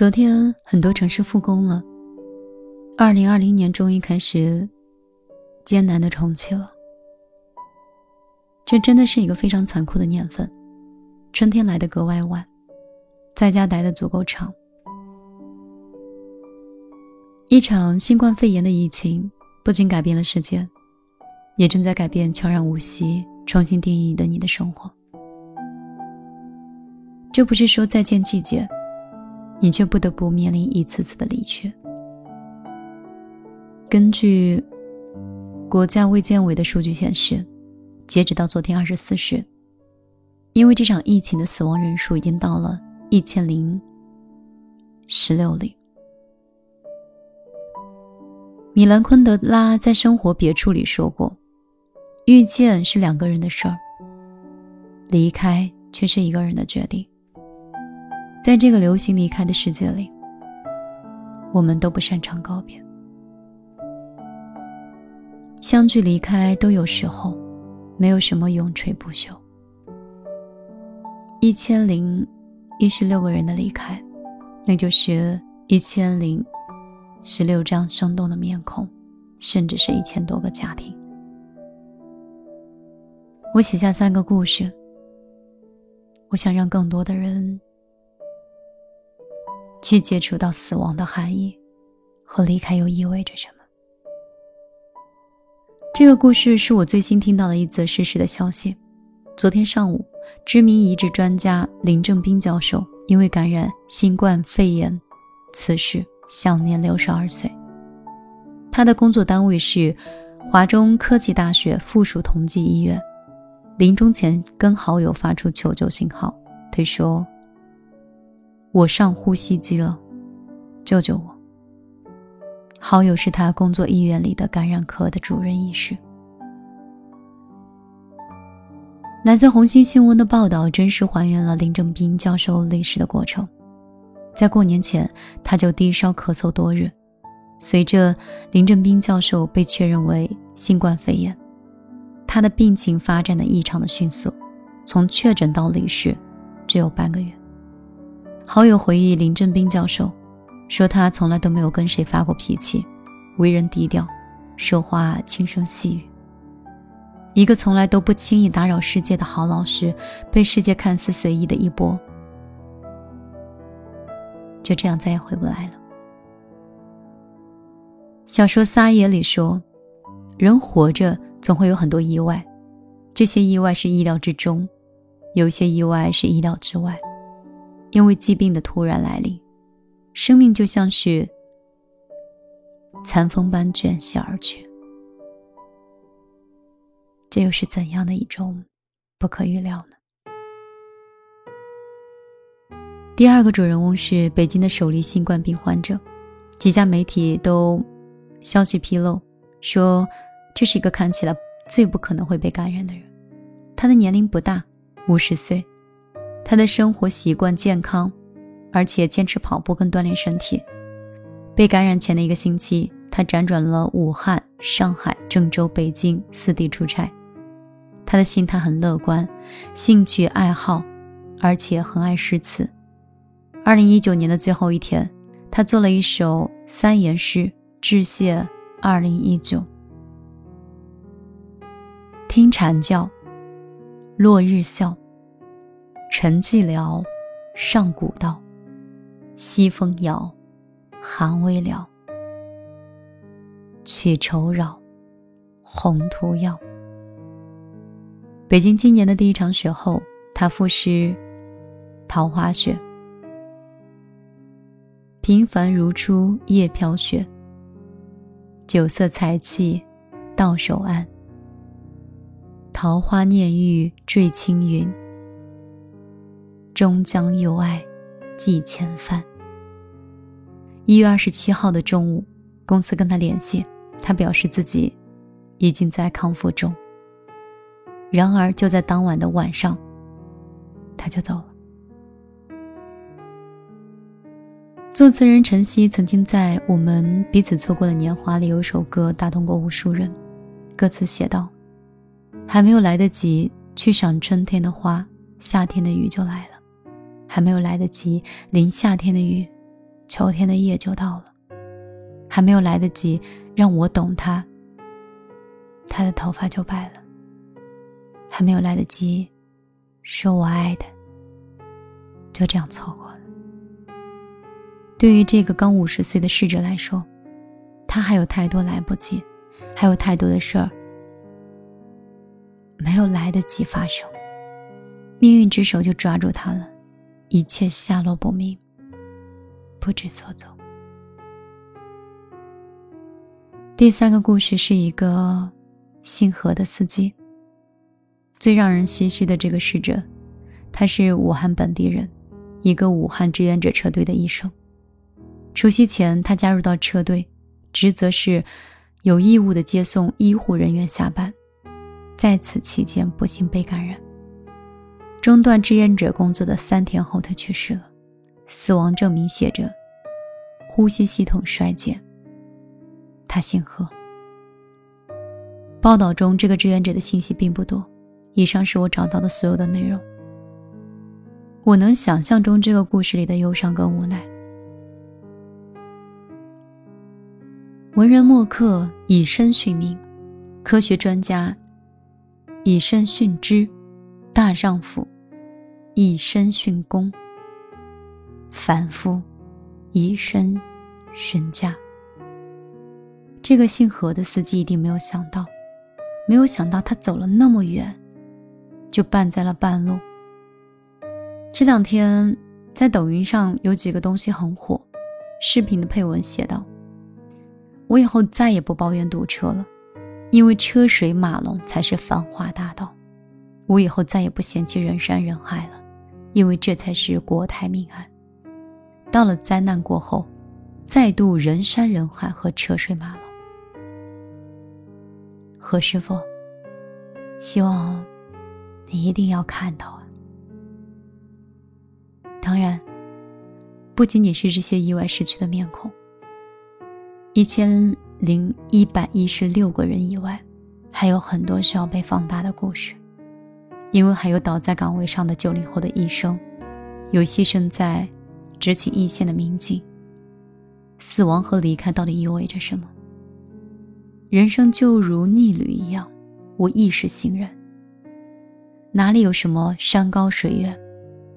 昨天很多城市复工了，二零二零年终于开始艰难的重启了。这真的是一个非常残酷的年份，春天来的格外晚，在家待的足够长。一场新冠肺炎的疫情不仅改变了世界，也正在改变悄然无息、重新定义的你的生活。这不是说再见季节。你却不得不面临一次次的离去。根据国家卫健委的数据显示，截止到昨天二十四时，因为这场疫情的死亡人数已经到了一千零十六例。米兰昆德拉在《生活别处》里说过：“遇见是两个人的事儿，离开却是一个人的决定。”在这个流行离开的世界里，我们都不擅长告别。相聚离开都有时候，没有什么永垂不朽。一千零一十六个人的离开，那就是一千零十六张生动的面孔，甚至是一千多个家庭。我写下三个故事，我想让更多的人。去接触到死亡的含义，和离开又意味着什么？这个故事是我最新听到的一则逝世的消息。昨天上午，知名移植专家林正斌教授因为感染新冠肺炎辞世，享年六十二岁。他的工作单位是华中科技大学附属同济医院。临终前跟好友发出求救信号，他说。我上呼吸机了，救救我！好友是他工作医院里的感染科的主任医师。来自红星新闻的报道，真实还原了林正斌教授离世的过程。在过年前，他就低烧咳嗽多日，随着林正斌教授被确认为新冠肺炎，他的病情发展的异常的迅速，从确诊到离世只有半个月。好友回忆林正斌教授，说他从来都没有跟谁发过脾气，为人低调，说话轻声细语。一个从来都不轻易打扰世界的好老师，被世界看似随意的一波，就这样再也回不来了。小说《撒野》里说，人活着总会有很多意外，这些意外是意料之中，有些意外是意料之外。因为疾病的突然来临，生命就像是残风般卷席而去。这又是怎样的一种不可预料呢？第二个主人翁是北京的首例新冠病患者，几家媒体都消息披露说，这是一个看起来最不可能会被感染的人。他的年龄不大，五十岁。他的生活习惯健康，而且坚持跑步跟锻炼身体。被感染前的一个星期，他辗转了武汉、上海、郑州、北京四地出差。他的心态很乐观，兴趣爱好，而且很爱诗词。二零一九年的最后一天，他做了一首三言诗致谢二零一九。听蝉叫，落日笑。沉寂寥，上古道。西风摇，寒微了。去愁扰，宏图耀。北京今年的第一场雪后，他赋诗《桃花雪》：平凡如初夜飘雪，酒色财气到手安。桃花念玉坠青云。终将有爱寄千帆。一月二十七号的中午，公司跟他联系，他表示自己已经在康复中。然而就在当晚的晚上，他就走了。作词人陈曦曾经在《我们彼此错过的年华》里有一首歌打动过无数人，歌词写道：“还没有来得及去赏春天的花，夏天的雨就来了。”还没有来得及淋夏天的雨，秋天的夜就到了，还没有来得及让我懂他，他的头发就白了。还没有来得及说我爱他，就这样错过了。对于这个刚五十岁的逝者来说，他还有太多来不及，还有太多的事儿没有来得及发生，命运之手就抓住他了，一切下落不明，不知所踪。第三个故事是一个姓何的司机。最让人唏嘘的这个逝者，他是武汉本地人，一个武汉志愿者车队的医生。除夕前，他加入到车队，职责是有义务的接送医护人员下班。在此期间，不幸被感染，中断志愿者工作的三天后，他去世了。死亡证明写着：呼吸系统衰竭。他姓何。报道中，这个志愿者的信息并不多。以上是我找到的所有的内容。我能想象中这个故事里的忧伤跟无奈。文人墨客以身殉命，科学专家以身殉职，大丈夫以身殉公，凡夫以身殉家。这个姓何的司机一定没有想到，没有想到他走了那么远。就绊在了半路。这两天在抖音上有几个东西很火，视频的配文写道：“我以后再也不抱怨堵车了，因为车水马龙才是繁华大道；我以后再也不嫌弃人山人海了，因为这才是国泰民安。到了灾难过后，再度人山人海和车水马龙。”何师傅，希望。你一定要看到啊！当然，不仅仅是这些意外逝去的面孔，一千零一百一十六个人以外，还有很多需要被放大的故事，因为还有倒在岗位上的九零后的医生，有牺牲在执勤一线的民警。死亡和离开到底意味着什么？人生就如逆旅一样，我亦是行人。哪里有什么山高水远，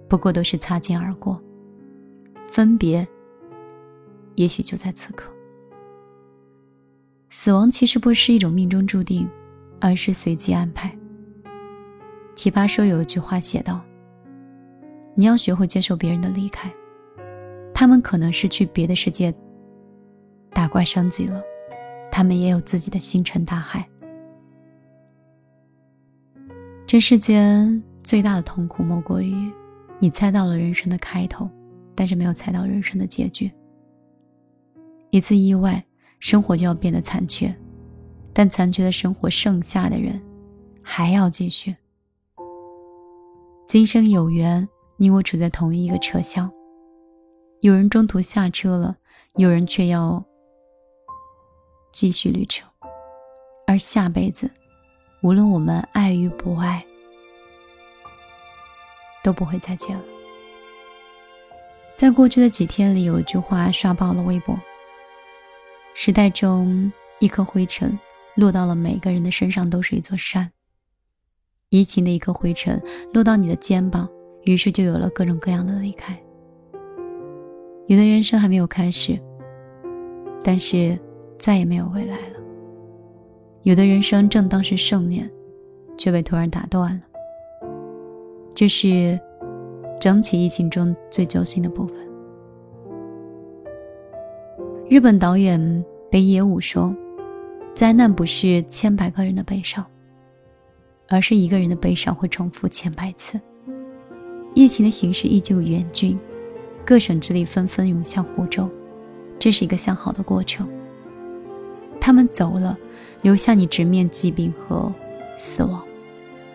不过都是擦肩而过。分别，也许就在此刻。死亡其实不是一种命中注定，而是随机安排。奇葩说有一句话写道：“你要学会接受别人的离开，他们可能是去别的世界打怪升级了，他们也有自己的星辰大海。”这世间最大的痛苦，莫过于你猜到了人生的开头，但是没有猜到人生的结局。一次意外，生活就要变得残缺，但残缺的生活，剩下的人还要继续。今生有缘，你我处在同一个车厢，有人中途下车了，有人却要继续旅程，而下辈子。无论我们爱与不爱，都不会再见了。在过去的几天里，有一句话刷爆了微博：时代中，一颗灰尘落到了每个人的身上，都是一座山。疫情的一颗灰尘落到你的肩膀，于是就有了各种各样的离开。有的人生还没有开始，但是再也没有未来了。有的人生正当是盛年，却被突然打断了。这是整起疫情中最揪心的部分。日本导演北野武说：“灾难不是千百个人的悲伤，而是一个人的悲伤会重复千百次。”疫情的形势依旧严峻，各省之力纷纷涌向湖州，这是一个向好的过程。他们走了，留下你直面疾病和死亡。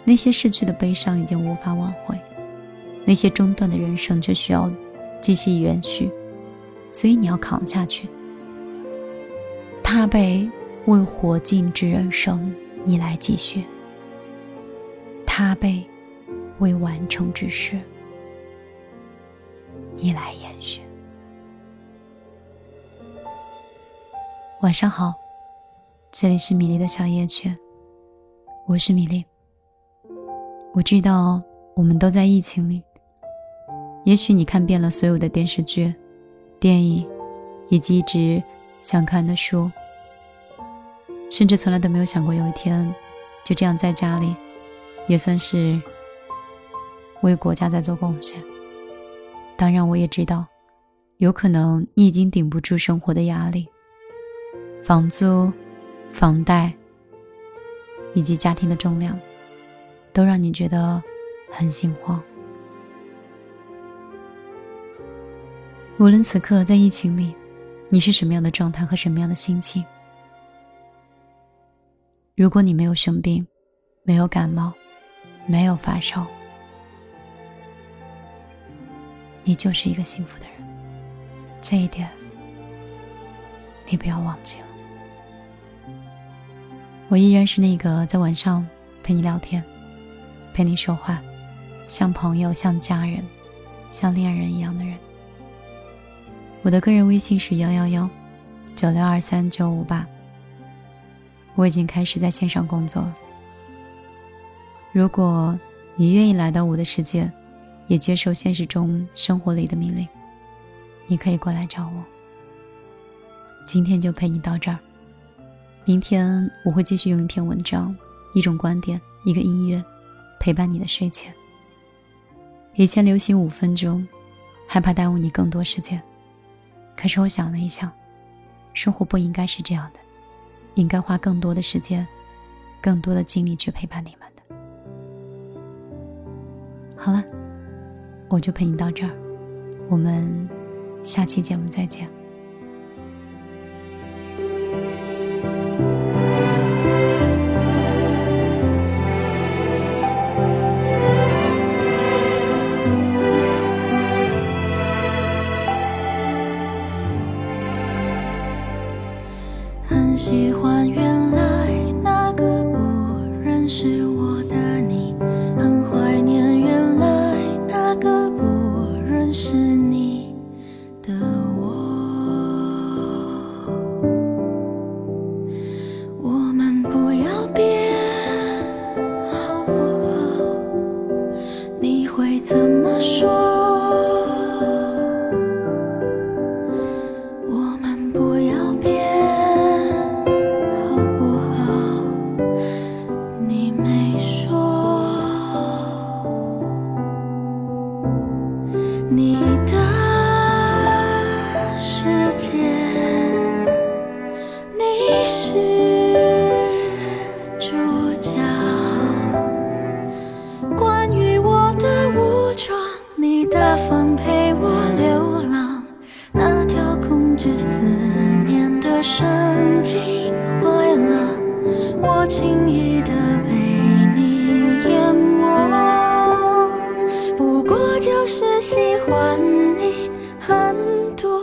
那些逝去的悲伤已经无法挽回，那些中断的人生却需要继续延续。所以你要扛下去。他被为火尽之人生，你来继续；他被未完成之事，你来延续。晚上好，这里是米粒的小夜曲，我是米粒。我知道我们都在疫情里，也许你看遍了所有的电视剧、电影，以及一直想看的书，甚至从来都没有想过有一天就这样在家里，也算是为国家在做贡献。当然，我也知道，有可能你已经顶不住生活的压力。房租、房贷以及家庭的重量，都让你觉得很心慌。无论此刻在疫情里，你是什么样的状态和什么样的心情，如果你没有生病，没有感冒，没有发烧，你就是一个幸福的人。这一点，你不要忘记了。我依然是那个在晚上陪你聊天、陪你说话，像朋友、像家人、像恋人一样的人。我的个人微信是幺幺幺九六二三九五八。我已经开始在线上工作了。如果你愿意来到我的世界，也接受现实中生活里的命令，你可以过来找我。今天就陪你到这儿。明天我会继续用一篇文章、一种观点、一个音乐，陪伴你的睡前。以前流行五分钟，害怕耽误你更多时间。可是我想了一想，生活不应该是这样的，应该花更多的时间、更多的精力去陪伴你们。好了，我就陪你到这儿，我们下期节目再见。你的世界你是主角。关于我的武装你大方陪我流浪。那条控制思念的神经坏了我轻易是喜欢你很多。